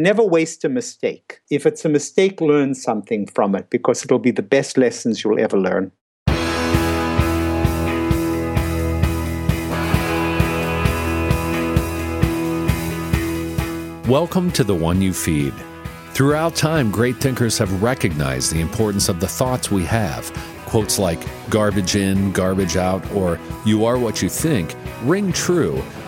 Never waste a mistake. If it's a mistake, learn something from it because it'll be the best lessons you'll ever learn. Welcome to The One You Feed. Throughout time, great thinkers have recognized the importance of the thoughts we have. Quotes like garbage in, garbage out, or you are what you think ring true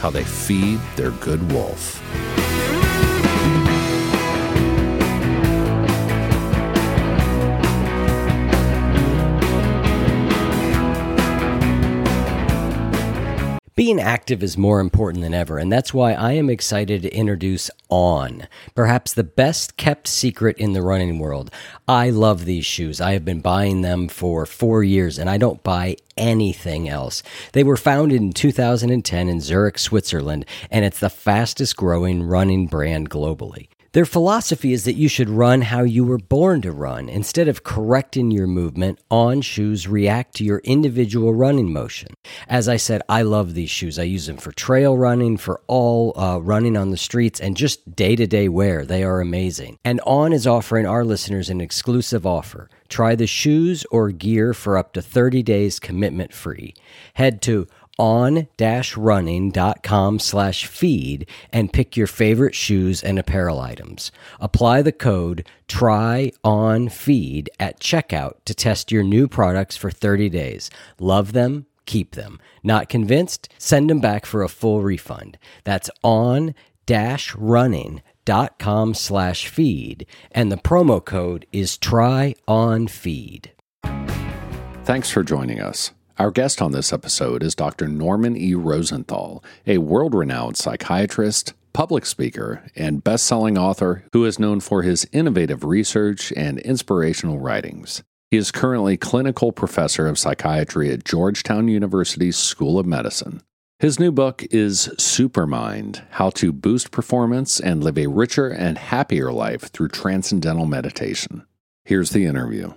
how they feed their good wolf. Being active is more important than ever, and that's why I am excited to introduce On, perhaps the best kept secret in the running world. I love these shoes. I have been buying them for four years, and I don't buy anything else. They were founded in 2010 in Zurich, Switzerland, and it's the fastest growing running brand globally. Their philosophy is that you should run how you were born to run. Instead of correcting your movement, on shoes react to your individual running motion. As I said, I love these shoes. I use them for trail running, for all uh, running on the streets, and just day to day wear. They are amazing. And On is offering our listeners an exclusive offer. Try the shoes or gear for up to 30 days commitment free. Head to on-running.com slash feed and pick your favorite shoes and apparel items. Apply the code try on feed at checkout to test your new products for 30 days. Love them, keep them. Not convinced? Send them back for a full refund. That's on dash running dot com slash feed and the promo code is try on feed. Thanks for joining us. Our guest on this episode is Dr. Norman E. Rosenthal, a world renowned psychiatrist, public speaker, and best selling author who is known for his innovative research and inspirational writings. He is currently clinical professor of psychiatry at Georgetown University's School of Medicine. His new book is Supermind How to Boost Performance and Live a Richer and Happier Life Through Transcendental Meditation. Here's the interview.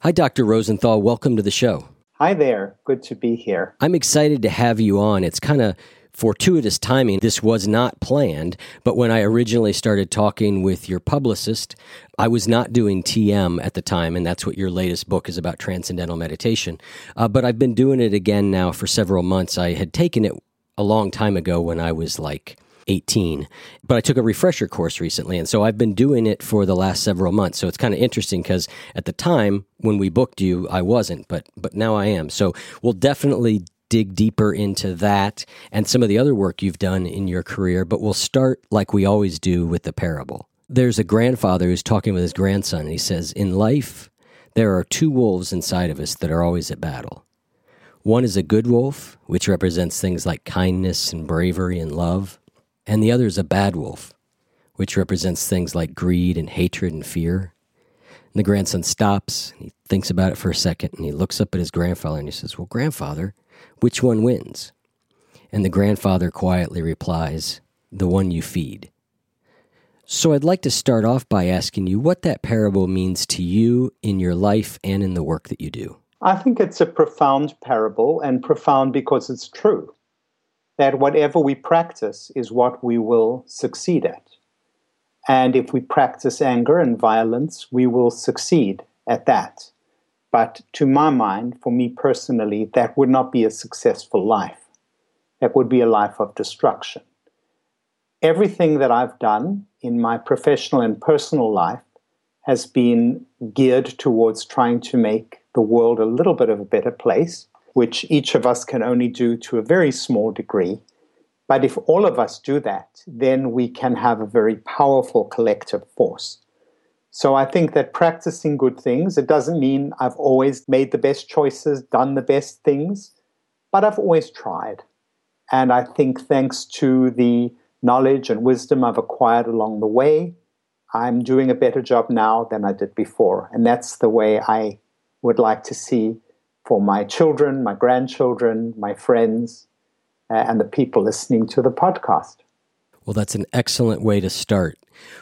Hi, Dr. Rosenthal. Welcome to the show. Hi there. Good to be here. I'm excited to have you on. It's kind of fortuitous timing. This was not planned, but when I originally started talking with your publicist, I was not doing TM at the time, and that's what your latest book is about transcendental meditation. Uh, but I've been doing it again now for several months. I had taken it a long time ago when I was like 18. But I took a refresher course recently, and so I've been doing it for the last several months. So it's kind of interesting because at the time when we booked you, I wasn't, but but now I am. So we'll definitely dig deeper into that and some of the other work you've done in your career. But we'll start like we always do with the parable. There's a grandfather who's talking with his grandson, and he says, "In life, there are two wolves inside of us that are always at battle." One is a good wolf, which represents things like kindness and bravery and love and the other is a bad wolf, which represents things like greed and hatred and fear. And the grandson stops, he thinks about it for a second, and he looks up at his grandfather and he says, Well, grandfather, which one wins? And the grandfather quietly replies, The one you feed. So I'd like to start off by asking you what that parable means to you in your life and in the work that you do. I think it's a profound parable and profound because it's true that whatever we practice is what we will succeed at. And if we practice anger and violence, we will succeed at that. But to my mind, for me personally, that would not be a successful life. That would be a life of destruction. Everything that I've done in my professional and personal life has been geared towards trying to make the world a little bit of a better place which each of us can only do to a very small degree. But if all of us do that, then we can have a very powerful collective force. So I think that practicing good things, it doesn't mean I've always made the best choices, done the best things, but I've always tried. And I think thanks to the knowledge and wisdom I've acquired along the way, I'm doing a better job now than I did before. And that's the way I would like to see for my children, my grandchildren, my friends, uh, and the people listening to the podcast. Well, that's an excellent way to start.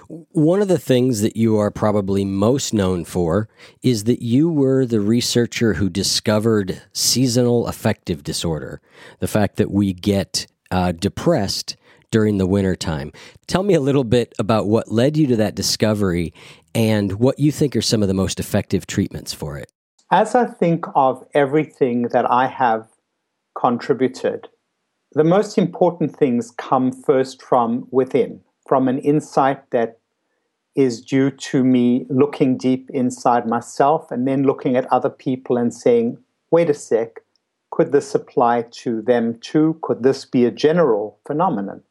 One of the things that you are probably most known for is that you were the researcher who discovered seasonal affective disorder, the fact that we get uh, depressed during the wintertime. Tell me a little bit about what led you to that discovery and what you think are some of the most effective treatments for it. As I think of everything that I have contributed, the most important things come first from within, from an insight that is due to me looking deep inside myself and then looking at other people and saying, wait a sec, could this apply to them too? Could this be a general phenomenon?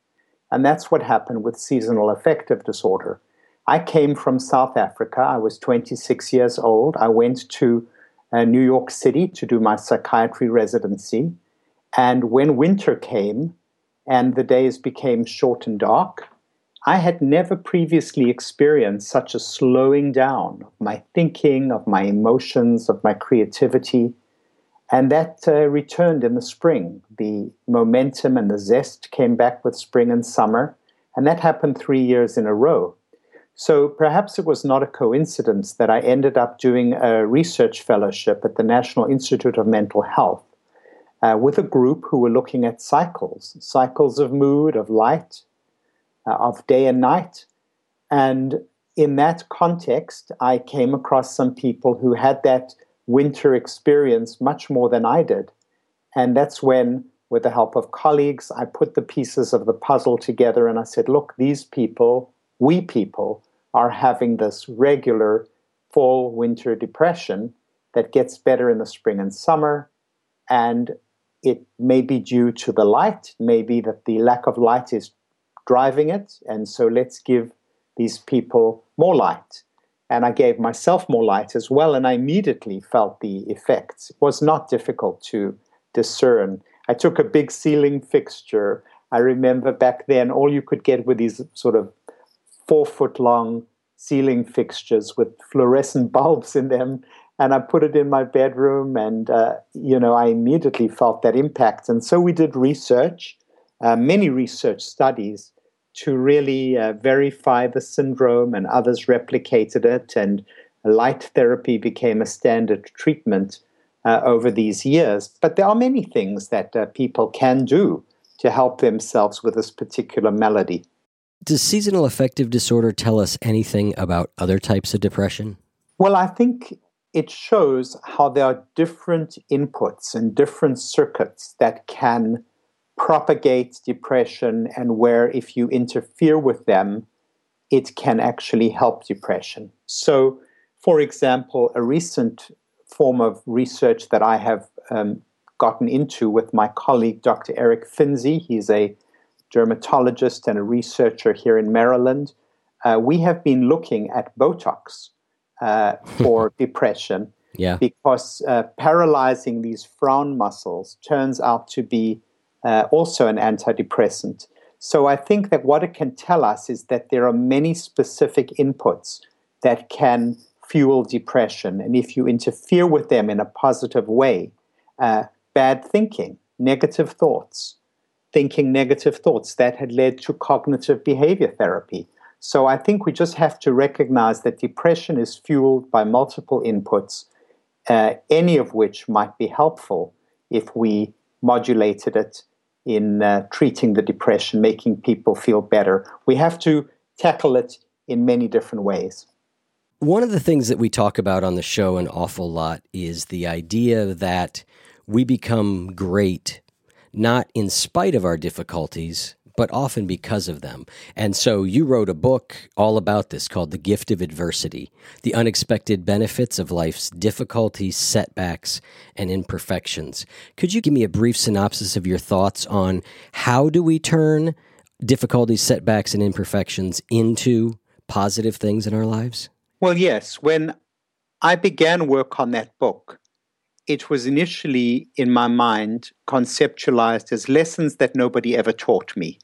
And that's what happened with seasonal affective disorder. I came from South Africa. I was 26 years old. I went to uh, New York City to do my psychiatry residency. And when winter came and the days became short and dark, I had never previously experienced such a slowing down of my thinking, of my emotions, of my creativity. And that uh, returned in the spring. The momentum and the zest came back with spring and summer. And that happened three years in a row. So perhaps it was not a coincidence that I ended up doing a research fellowship at the National Institute of Mental Health uh, with a group who were looking at cycles cycles of mood, of light, uh, of day and night. And in that context, I came across some people who had that winter experience much more than I did. And that's when, with the help of colleagues, I put the pieces of the puzzle together and I said, look, these people, we people, are having this regular fall winter depression that gets better in the spring and summer. And it may be due to the light, maybe that the lack of light is driving it. And so let's give these people more light. And I gave myself more light as well, and I immediately felt the effects. It was not difficult to discern. I took a big ceiling fixture. I remember back then, all you could get were these sort of four foot long ceiling fixtures with fluorescent bulbs in them. And I put it in my bedroom, and uh, you know, I immediately felt that impact. And so we did research, uh, many research studies, to really uh, verify the syndrome, and others replicated it, and light therapy became a standard treatment uh, over these years. But there are many things that uh, people can do to help themselves with this particular malady. Does seasonal affective disorder tell us anything about other types of depression? Well, I think it shows how there are different inputs and different circuits that can propagate depression and where if you interfere with them, it can actually help depression. So, for example, a recent form of research that I have um, gotten into with my colleague, Dr. Eric Finzi, he's a dermatologist and a researcher here in Maryland. Uh, we have been looking at Botox uh, for depression yeah. because uh, paralyzing these frown muscles turns out to be uh, also an antidepressant. So I think that what it can tell us is that there are many specific inputs that can fuel depression. And if you interfere with them in a positive way, uh, bad thinking, negative thoughts, thinking negative thoughts, that had led to cognitive behavior therapy. So I think we just have to recognize that depression is fueled by multiple inputs, uh, any of which might be helpful if we modulated it in uh, treating the depression, making people feel better. We have to tackle it in many different ways. One of the things that we talk about on the show an awful lot is the idea that we become great not in spite of our difficulties, but often because of them. And so you wrote a book all about this called The Gift of Adversity The Unexpected Benefits of Life's Difficulties, Setbacks, and Imperfections. Could you give me a brief synopsis of your thoughts on how do we turn difficulties, setbacks, and imperfections into positive things in our lives? Well, yes. When I began work on that book, it was initially in my mind conceptualized as lessons that nobody ever taught me.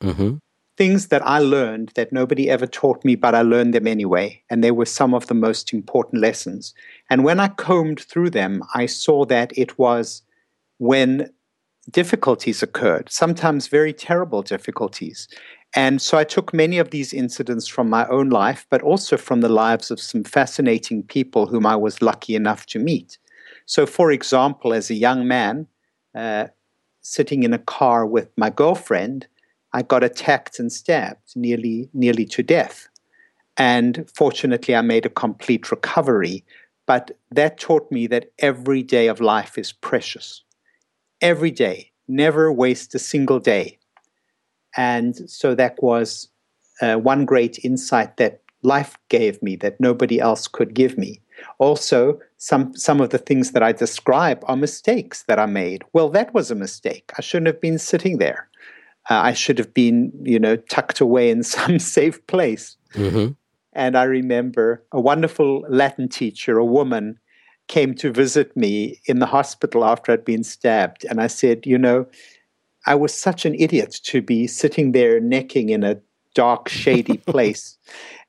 Mm-hmm. things that I learned that nobody ever taught me, but I learned them anyway. And they were some of the most important lessons. And when I combed through them, I saw that it was when difficulties occurred, sometimes very terrible difficulties. And so I took many of these incidents from my own life, but also from the lives of some fascinating people whom I was lucky enough to meet. So, for example, as a young man, uh, sitting in a car with my girlfriend, I got attacked and stabbed nearly nearly to death. And fortunately, I made a complete recovery. But that taught me that every day of life is precious. Every day, never waste a single day. And so that was uh, one great insight that life gave me that nobody else could give me. Also, some some of the things that I describe are mistakes that I made. Well, that was a mistake. I shouldn't have been sitting there uh, I should have been, you know, tucked away in some safe place. Mm-hmm. And I remember a wonderful Latin teacher, a woman, came to visit me in the hospital after I'd been stabbed. And I said, you know, I was such an idiot to be sitting there necking in a dark, shady place.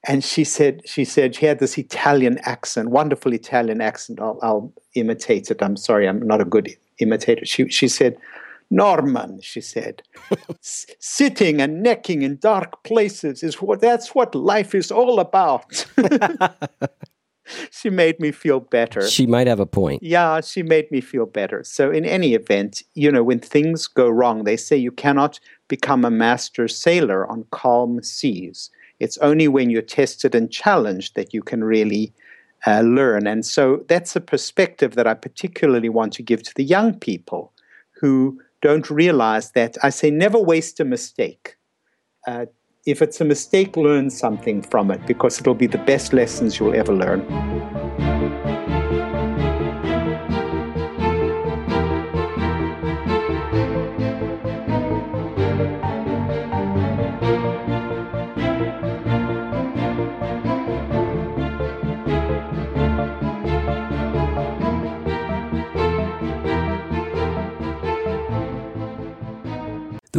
And she said, she said she had this Italian accent, wonderful Italian accent. I'll, I'll imitate it. I'm sorry, I'm not a good imitator. She, she said, Norman, she said, sitting and necking in dark places is what that's what life is all about. she made me feel better. She might have a point. Yeah, she made me feel better. So, in any event, you know, when things go wrong, they say you cannot become a master sailor on calm seas. It's only when you're tested and challenged that you can really uh, learn. And so, that's a perspective that I particularly want to give to the young people who don't realize that. I say never waste a mistake. Uh, if it's a mistake, learn something from it because it'll be the best lessons you'll ever learn.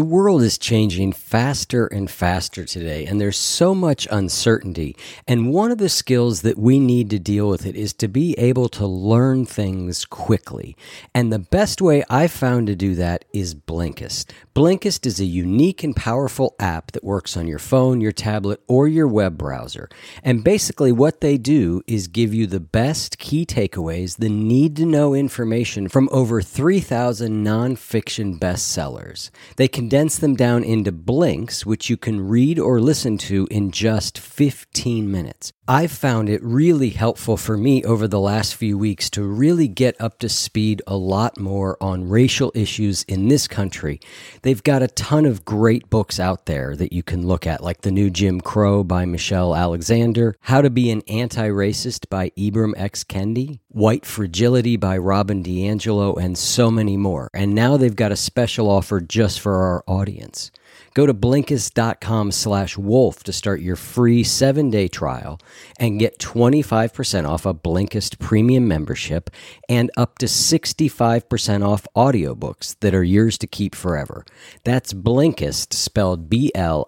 The world is changing faster and faster today, and there's so much uncertainty. And one of the skills that we need to deal with it is to be able to learn things quickly. And the best way I've found to do that is Blinkist. Blinkist is a unique and powerful app that works on your phone, your tablet, or your web browser. And basically, what they do is give you the best key takeaways, the need to know information from over 3,000 nonfiction bestsellers. They can condense them down into blinks, which you can read or listen to in just 15 minutes. I've found it really helpful for me over the last few weeks to really get up to speed a lot more on racial issues in this country. They've got a ton of great books out there that you can look at, like The New Jim Crow by Michelle Alexander, How to Be an Anti Racist by Ibram X. Kendi, White Fragility by Robin DiAngelo, and so many more. And now they've got a special offer just for our audience. Go to Blinkist.com slash wolf to start your free seven-day trial and get 25% off a Blinkist premium membership and up to 65% off audiobooks that are yours to keep forever. That's Blinkist, spelled B-L-I-N-K-I-S-T.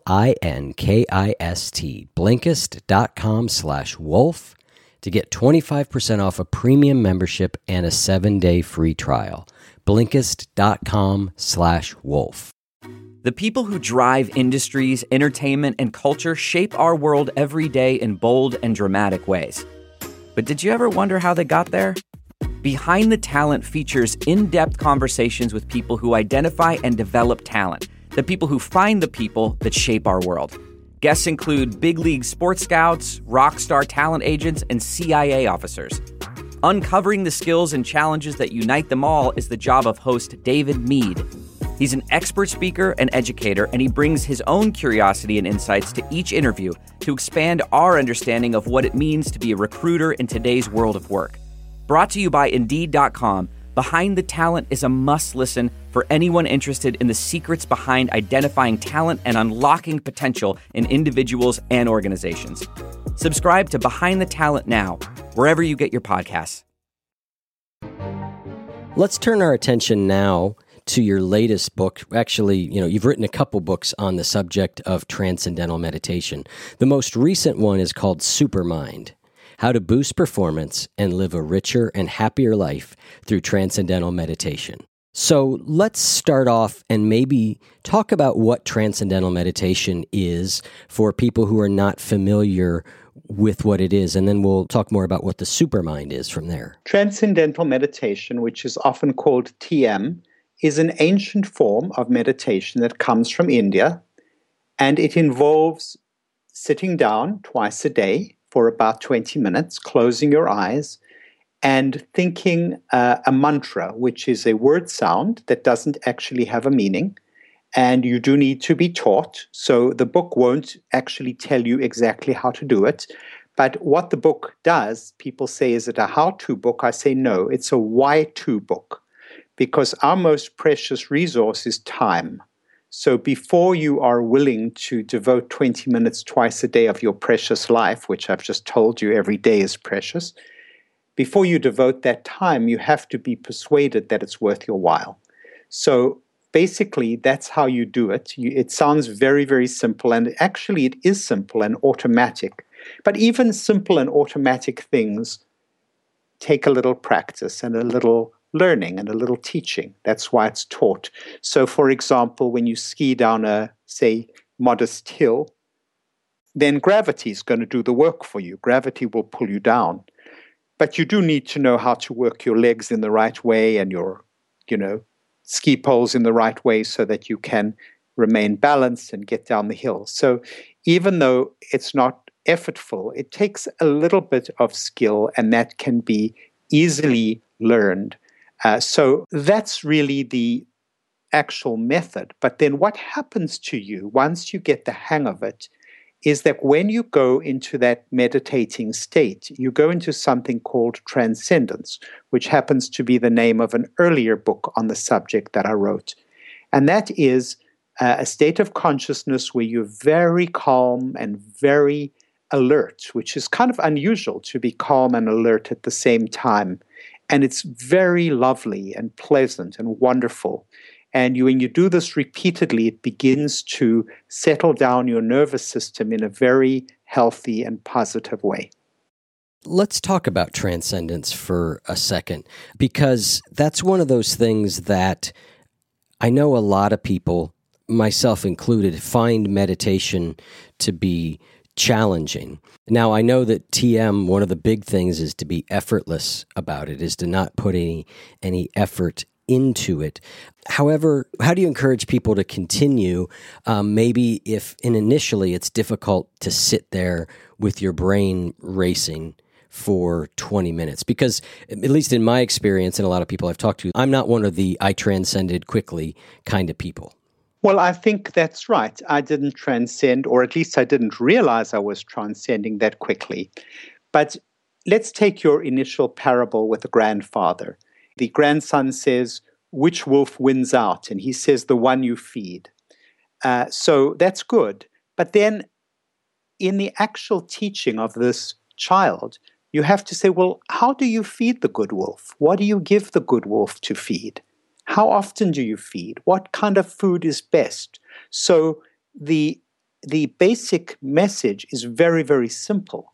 Blinkist.com slash wolf to get 25% off a premium membership and a seven-day free trial. Blinkist.com slash wolf. The people who drive industries, entertainment, and culture shape our world every day in bold and dramatic ways. But did you ever wonder how they got there? Behind the Talent features in depth conversations with people who identify and develop talent, the people who find the people that shape our world. Guests include big league sports scouts, rock star talent agents, and CIA officers. Uncovering the skills and challenges that unite them all is the job of host David Mead. He's an expert speaker and educator, and he brings his own curiosity and insights to each interview to expand our understanding of what it means to be a recruiter in today's world of work. Brought to you by Indeed.com, Behind the Talent is a must listen for anyone interested in the secrets behind identifying talent and unlocking potential in individuals and organizations. Subscribe to Behind the Talent now, wherever you get your podcasts. Let's turn our attention now to your latest book. Actually, you know, you've written a couple books on the subject of transcendental meditation. The most recent one is called Supermind How to Boost Performance and Live a Richer and Happier Life Through Transcendental Meditation. So let's start off and maybe talk about what transcendental meditation is for people who are not familiar with what it is, and then we'll talk more about what the supermind is from there. Transcendental meditation, which is often called TM, is an ancient form of meditation that comes from India, and it involves sitting down twice a day for about 20 minutes, closing your eyes, and thinking uh, a mantra, which is a word sound that doesn't actually have a meaning. And you do need to be taught. So the book won't actually tell you exactly how to do it. But what the book does, people say, is it a how to book? I say no, it's a why to book because our most precious resource is time. So before you are willing to devote 20 minutes twice a day of your precious life, which I've just told you every day is precious, before you devote that time, you have to be persuaded that it's worth your while. So basically, that's how you do it. You, it sounds very, very simple, and actually, it is simple and automatic. But even simple and automatic things take a little practice and a little learning and a little teaching. That's why it's taught. So, for example, when you ski down a, say, modest hill, then gravity is going to do the work for you. Gravity will pull you down. But you do need to know how to work your legs in the right way and your, you know, ski poles in the right way so that you can remain balanced and get down the hill. So even though it's not effortful, it takes a little bit of skill and that can be easily learned. Uh, so that's really the actual method. But then what happens to you once you get the hang of it is that when you go into that meditating state, you go into something called transcendence, which happens to be the name of an earlier book on the subject that I wrote. And that is uh, a state of consciousness where you're very calm and very alert, which is kind of unusual to be calm and alert at the same time. And it's very lovely and pleasant and wonderful. And you, when you do this repeatedly, it begins to settle down your nervous system in a very healthy and positive way. Let's talk about transcendence for a second, because that's one of those things that I know a lot of people, myself included, find meditation to be challenging. Now, I know that TM, one of the big things is to be effortless about it, is to not put any, any effort into it. However, how do you encourage people to continue? Um, maybe if and initially it's difficult to sit there with your brain racing for 20 minutes because at least in my experience and a lot of people I've talked to, I'm not one of the I transcended quickly kind of people. Well, I think that's right. I didn't transcend, or at least I didn't realize I was transcending that quickly. But let's take your initial parable with the grandfather. The grandson says, Which wolf wins out? And he says, The one you feed. Uh, so that's good. But then in the actual teaching of this child, you have to say, Well, how do you feed the good wolf? What do you give the good wolf to feed? How often do you feed? What kind of food is best? So the the basic message is very, very simple.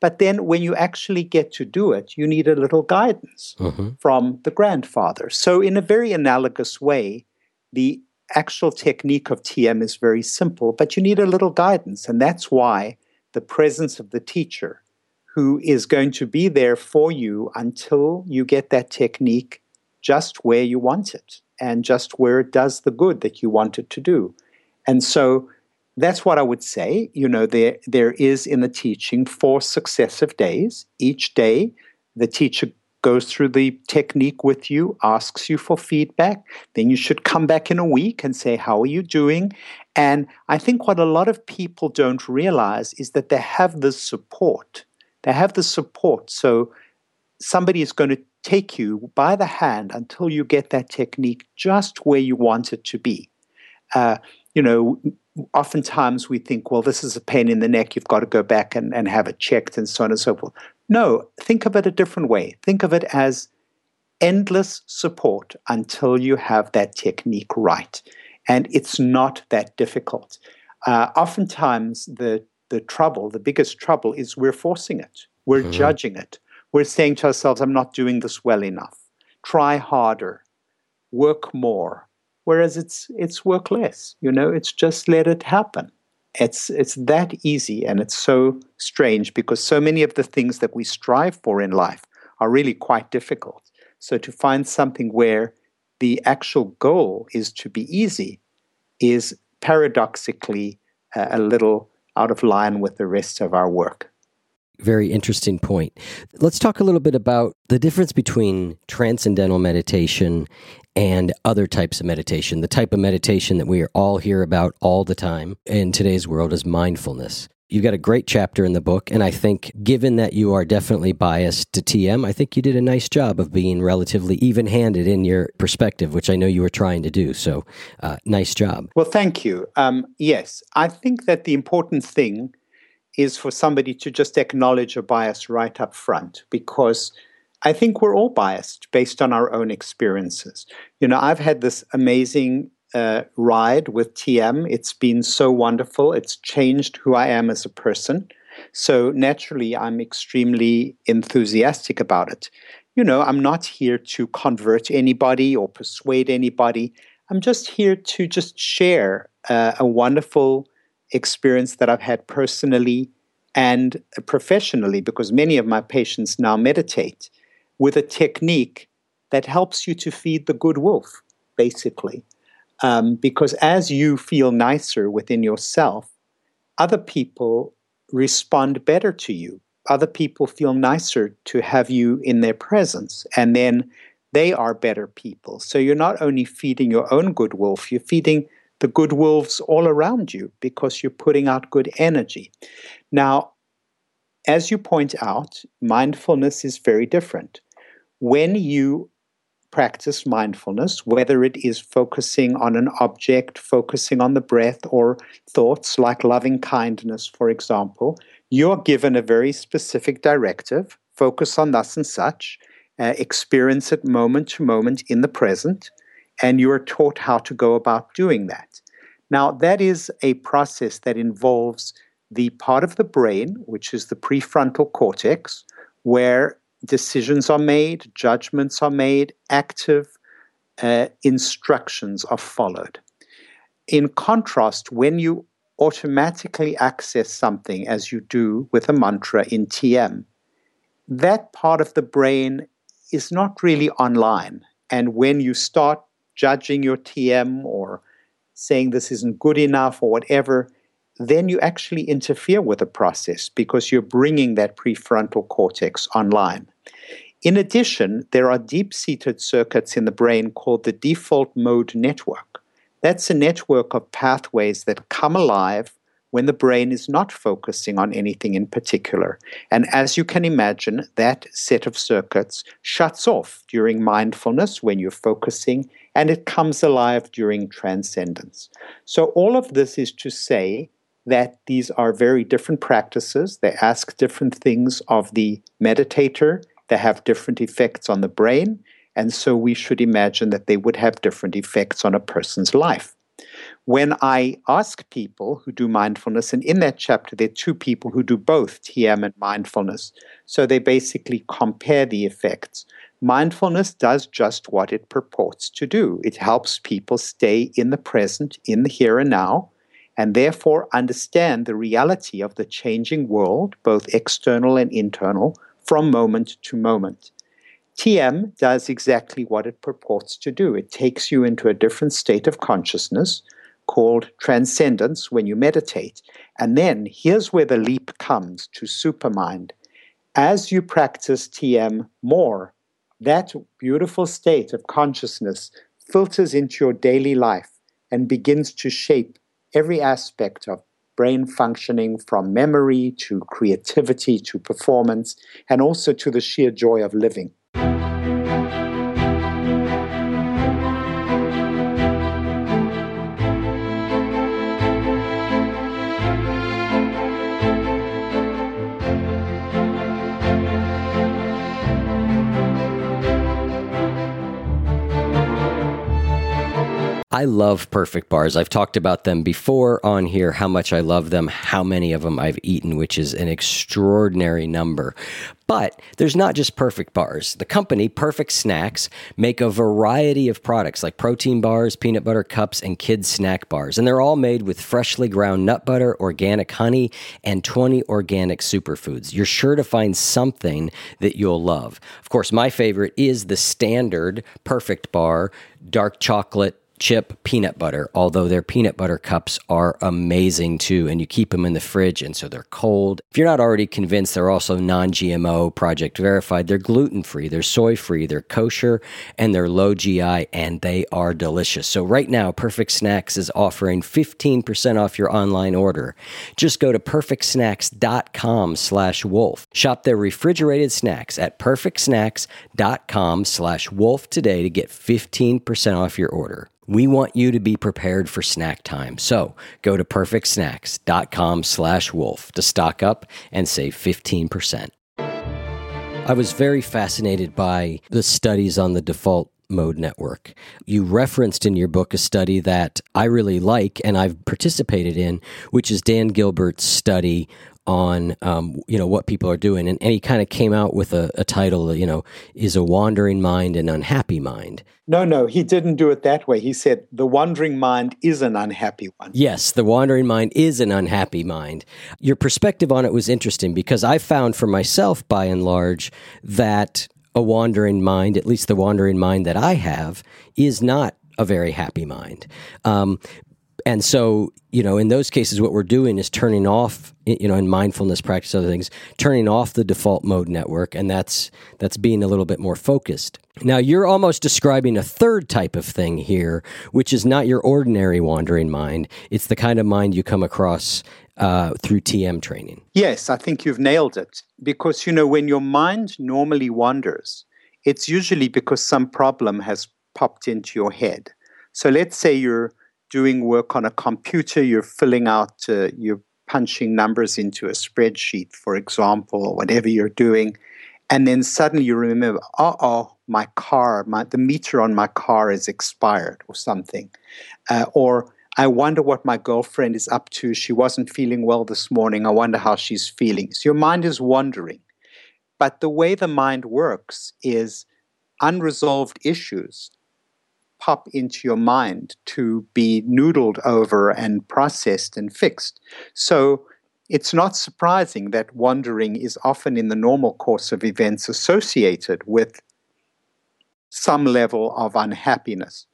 But then when you actually get to do it, you need a little guidance mm-hmm. from the grandfather. So, in a very analogous way, the actual technique of TM is very simple, but you need a little guidance. And that's why the presence of the teacher, who is going to be there for you until you get that technique just where you want it and just where it does the good that you want it to do. And so, that's what I would say. You know, there there is in the teaching four successive days. Each day, the teacher goes through the technique with you, asks you for feedback. Then you should come back in a week and say, How are you doing? And I think what a lot of people don't realize is that they have the support. They have the support. So somebody is going to take you by the hand until you get that technique just where you want it to be. Uh, you know, oftentimes we think, well, this is a pain in the neck, you've got to go back and, and have it checked and so on and so forth. No, think of it a different way. Think of it as endless support until you have that technique right. And it's not that difficult. Uh, oftentimes, the, the trouble, the biggest trouble, is we're forcing it, we're mm-hmm. judging it. We're saying to ourselves, I'm not doing this well enough. Try harder, work more. Whereas it's, it's work less, you know, it's just let it happen. It's, it's that easy and it's so strange because so many of the things that we strive for in life are really quite difficult. So to find something where the actual goal is to be easy is paradoxically uh, a little out of line with the rest of our work. Very interesting point. Let's talk a little bit about the difference between transcendental meditation and other types of meditation. The type of meditation that we are all hear about all the time in today's world is mindfulness. You've got a great chapter in the book, and I think, given that you are definitely biased to TM, I think you did a nice job of being relatively even handed in your perspective, which I know you were trying to do. So, uh, nice job. Well, thank you. Um, yes, I think that the important thing is for somebody to just acknowledge a bias right up front because I think we're all biased based on our own experiences. You know, I've had this amazing uh, ride with TM. It's been so wonderful. It's changed who I am as a person. So naturally, I'm extremely enthusiastic about it. You know, I'm not here to convert anybody or persuade anybody. I'm just here to just share uh, a wonderful experience that I've had personally and professionally, because many of my patients now meditate with a technique that helps you to feed the good wolf, basically. Um, because as you feel nicer within yourself, other people respond better to you. Other people feel nicer to have you in their presence. And then they are better people. So you're not only feeding your own good wolf, you're feeding the good wolves all around you because you're putting out good energy. Now, as you point out, mindfulness is very different. When you practice mindfulness, whether it is focusing on an object, focusing on the breath, or thoughts like loving kindness, for example, you're given a very specific directive focus on thus and such, uh, experience it moment to moment in the present, and you are taught how to go about doing that. Now, that is a process that involves the part of the brain, which is the prefrontal cortex, where decisions are made, judgments are made, active uh, instructions are followed. In contrast, when you automatically access something as you do with a mantra in TM, that part of the brain is not really online. And when you start judging your TM or saying this isn't good enough or whatever, then you actually interfere with the process because you're bringing that prefrontal cortex online. In addition, there are deep seated circuits in the brain called the default mode network. That's a network of pathways that come alive when the brain is not focusing on anything in particular. And as you can imagine, that set of circuits shuts off during mindfulness when you're focusing, and it comes alive during transcendence. So, all of this is to say that these are very different practices. They ask different things of the meditator, they have different effects on the brain, and so we should imagine that they would have different effects on a person's life. When I ask people who do mindfulness, and in that chapter, there are two people who do both TM and mindfulness. So they basically compare the effects. Mindfulness does just what it purports to do it helps people stay in the present, in the here and now, and therefore understand the reality of the changing world, both external and internal, from moment to moment. TM does exactly what it purports to do. It takes you into a different state of consciousness called transcendence when you meditate. And then here's where the leap comes to supermind. As you practice TM more, that beautiful state of consciousness filters into your daily life and begins to shape every aspect of brain functioning from memory to creativity to performance and also to the sheer joy of living. I love perfect bars. I've talked about them before on here, how much I love them, how many of them I've eaten, which is an extraordinary number. But there's not just perfect bars. The company, Perfect Snacks, make a variety of products like protein bars, peanut butter cups, and kids snack bars. And they're all made with freshly ground nut butter, organic honey, and 20 organic superfoods. You're sure to find something that you'll love. Of course, my favorite is the standard perfect bar, dark chocolate chip peanut butter, although their peanut butter cups are amazing too. And you keep them in the fridge, and so they're cold. If you're not already convinced, they're also non GMO, project verified. They're gluten free, they're soy free, they're kosher, and they're low GI, and they are delicious. So, right now, Perfect Snacks is offering 15% off your online order. Just go to perfectsnacks.com slash wolf. Shop their refrigerated snacks at perfectsnacks.com slash wolf today to get 15% off your order. We want you to be prepared for snack time. So go to perfectsnacks.com slash wolf to stock up and save 15%. I was very fascinated by the studies on the default mode network. You referenced in your book a study that I really like and I've participated in, which is Dan Gilbert's study on um, you know what people are doing, and, and he kind of came out with a, a, title, you know, is a wandering mind an unhappy mind? No, no, he didn't do it that way. He said the wandering mind is an unhappy one. Yes, the wandering mind is an unhappy mind. Your perspective on it was interesting because I found for myself, by and large, that a wandering mind, at least the wandering mind that I have, is not a very happy mind. Um, and so you know in those cases what we're doing is turning off you know in mindfulness practice other things turning off the default mode network and that's that's being a little bit more focused. Now you're almost describing a third type of thing here which is not your ordinary wandering mind. It's the kind of mind you come across uh, through tm training. Yes i think you've nailed it. Because you know when your mind normally wanders it's usually because some problem has popped into your head. So let's say you're doing work on a computer, you're filling out, uh, you're punching numbers into a spreadsheet, for example, or whatever you're doing, and then suddenly you remember, oh, oh, my car, my, the meter on my car is expired or something. Uh, or I wonder what my girlfriend is up to. She wasn't feeling well this morning. I wonder how she's feeling. So your mind is wandering. But the way the mind works is unresolved issues pop into your mind to be noodled over and processed and fixed. So it's not surprising that wandering is often in the normal course of events associated with some level of unhappiness.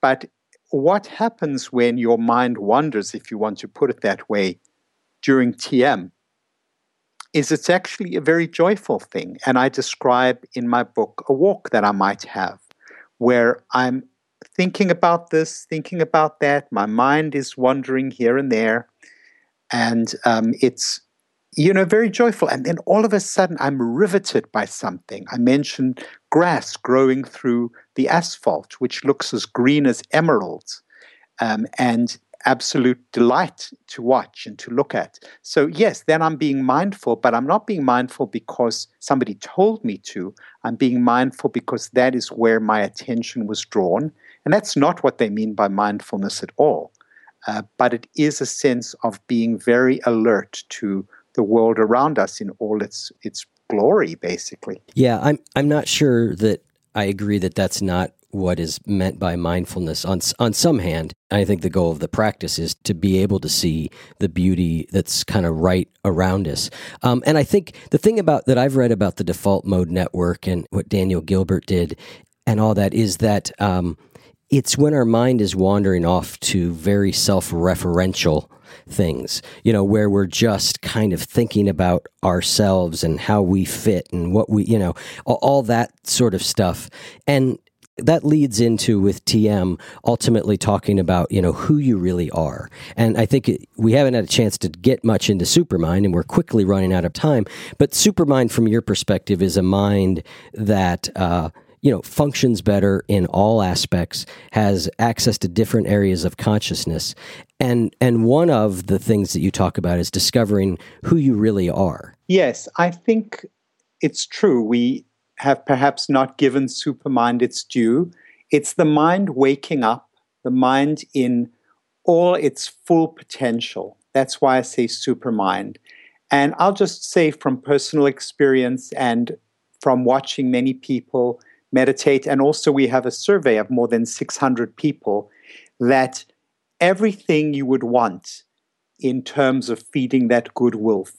But what happens when your mind wanders, if you want to put it that way, during TM? Is it's actually a very joyful thing. And I describe in my book a walk that I might have where I'm thinking about this, thinking about that. My mind is wandering here and there. And um, it's, you know, very joyful. And then all of a sudden, I'm riveted by something. I mentioned grass growing through the asphalt, which looks as green as emeralds. Um, and absolute delight to watch and to look at. So, yes, then I'm being mindful, but I'm not being mindful because somebody told me to. I'm being mindful because that is where my attention was drawn. And that's not what they mean by mindfulness at all. Uh, but it is a sense of being very alert to the world around us in all its its glory, basically. Yeah, I'm I'm not sure that I agree that that's not what is meant by mindfulness on on some hand i think the goal of the practice is to be able to see the beauty that's kind of right around us um, and i think the thing about that i've read about the default mode network and what daniel gilbert did and all that is that um, it's when our mind is wandering off to very self-referential things, you know, where we're just kind of thinking about ourselves and how we fit and what we, you know, all, all that sort of stuff. And that leads into with TM ultimately talking about you know who you really are, and I think we haven't had a chance to get much into Supermind, and we're quickly running out of time. But Supermind, from your perspective, is a mind that. Uh, you know, functions better in all aspects, has access to different areas of consciousness, and and one of the things that you talk about is discovering who you really are. Yes, I think it's true. We have perhaps not given supermind its due. It's the mind waking up the mind in all its full potential. That's why I say supermind. And I'll just say from personal experience and from watching many people meditate, and also we have a survey of more than 600 people, that everything you would want in terms of feeding that good wolf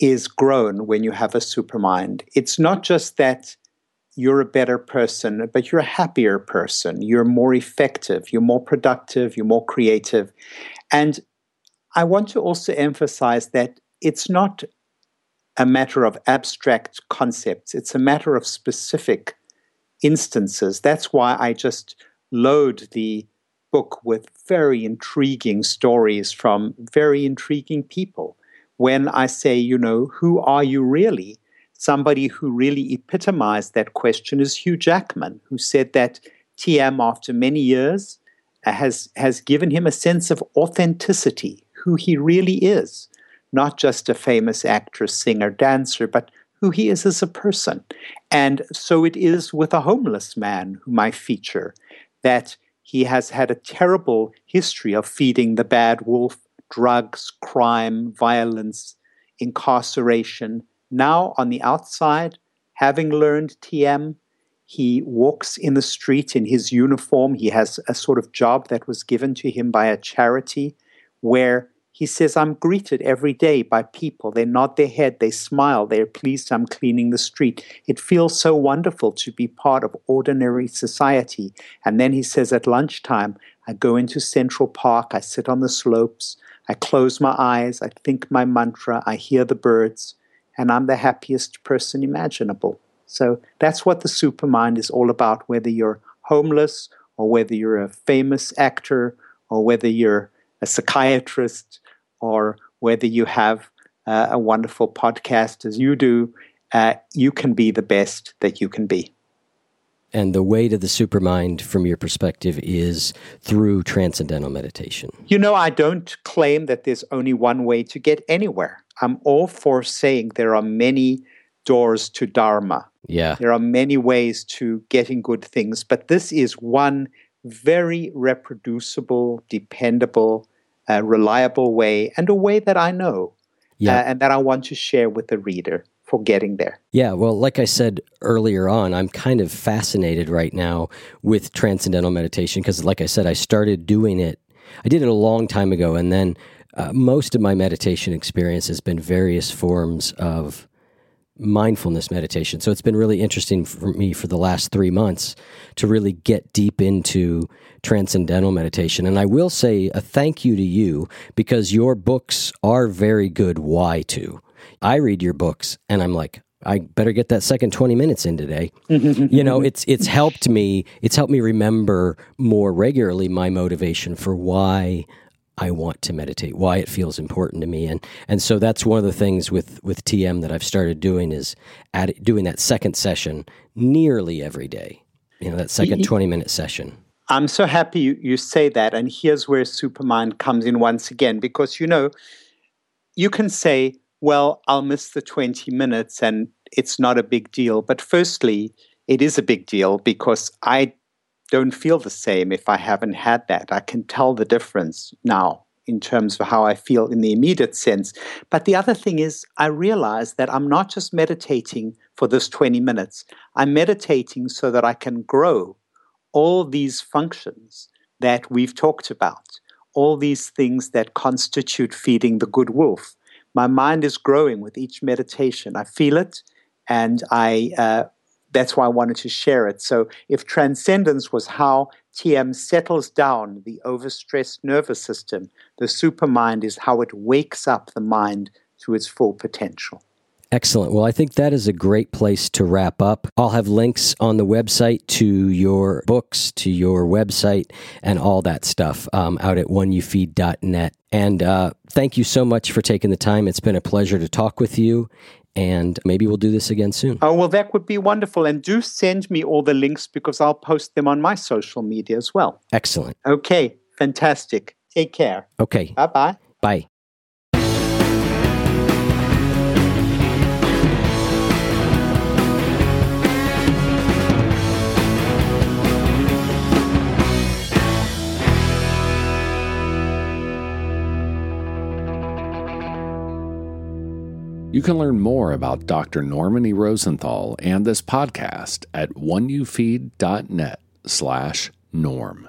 is grown when you have a supermind. It's not just that you're a better person, but you're a happier person. You're more effective, you're more productive, you're more creative. And I want to also emphasize that it's not a matter of abstract concepts, it's a matter of specific instances. That's why I just load the book with very intriguing stories from very intriguing people. When I say, you know, who are you really? Somebody who really epitomized that question is Hugh Jackman, who said that TM, after many years, uh, has, has given him a sense of authenticity, who he really is, not just a famous actor, singer, dancer, but who he is as a person. And so it is with a homeless man whom I feature that he has had a terrible history of feeding the bad wolf drugs, crime, violence, incarceration. Now, on the outside, having learned TM, he walks in the street in his uniform. He has a sort of job that was given to him by a charity where he says, I'm greeted every day by people. They nod their head, they smile, they're pleased I'm cleaning the street. It feels so wonderful to be part of ordinary society. And then he says, at lunchtime, I go into Central Park, I sit on the slopes, I close my eyes, I think my mantra, I hear the birds, and I'm the happiest person imaginable. So that's what the supermind is all about, whether you're homeless or whether you're a famous actor or whether you're a psychiatrist or whether you have uh, a wonderful podcast as you do, uh, you can be the best that you can be. And the way to the supermind, from your perspective, is through transcendental meditation. You know, I don't claim that there's only one way to get anywhere. I'm all for saying there are many doors to Dharma. Yeah. There are many ways to getting good things, but this is one very reproducible, dependable, a reliable way and a way that I know yeah. uh, and that I want to share with the reader for getting there. Yeah, well, like I said earlier on, I'm kind of fascinated right now with transcendental meditation because, like I said, I started doing it. I did it a long time ago, and then uh, most of my meditation experience has been various forms of mindfulness meditation. So it's been really interesting for me for the last three months to really get deep into transcendental meditation. And I will say a thank you to you because your books are very good. Why to? I read your books and I'm like, I better get that second 20 minutes in today. you know, it's it's helped me it's helped me remember more regularly my motivation for why I want to meditate, why it feels important to me, and and so that's one of the things with with TM that I've started doing is doing that second session nearly every day. You know, that second twenty minute session. I'm so happy you, you say that, and here's where Supermind comes in once again because you know you can say, well, I'll miss the twenty minutes and it's not a big deal, but firstly, it is a big deal because I don't feel the same if I haven't had that. I can tell the difference now in terms of how I feel in the immediate sense. But the other thing is, I realize that I'm not just meditating for this 20 minutes, I'm meditating so that I can grow all these functions that we've talked about, all these things that constitute feeding the good wolf. My mind is growing with each meditation. I feel it and I uh, that's why I wanted to share it. So, if transcendence was how TM settles down the overstressed nervous system, the supermind is how it wakes up the mind to its full potential. Excellent. Well, I think that is a great place to wrap up. I'll have links on the website to your books, to your website, and all that stuff um, out at oneyoufeed.net. And uh, thank you so much for taking the time. It's been a pleasure to talk with you and maybe we'll do this again soon. Oh, well, that would be wonderful. And do send me all the links because I'll post them on my social media as well. Excellent. Okay, fantastic. Take care. Okay. Bye-bye. Bye. Can learn more about Dr. Norman E. Rosenthal and this podcast at oneyoufeed.net slash norm.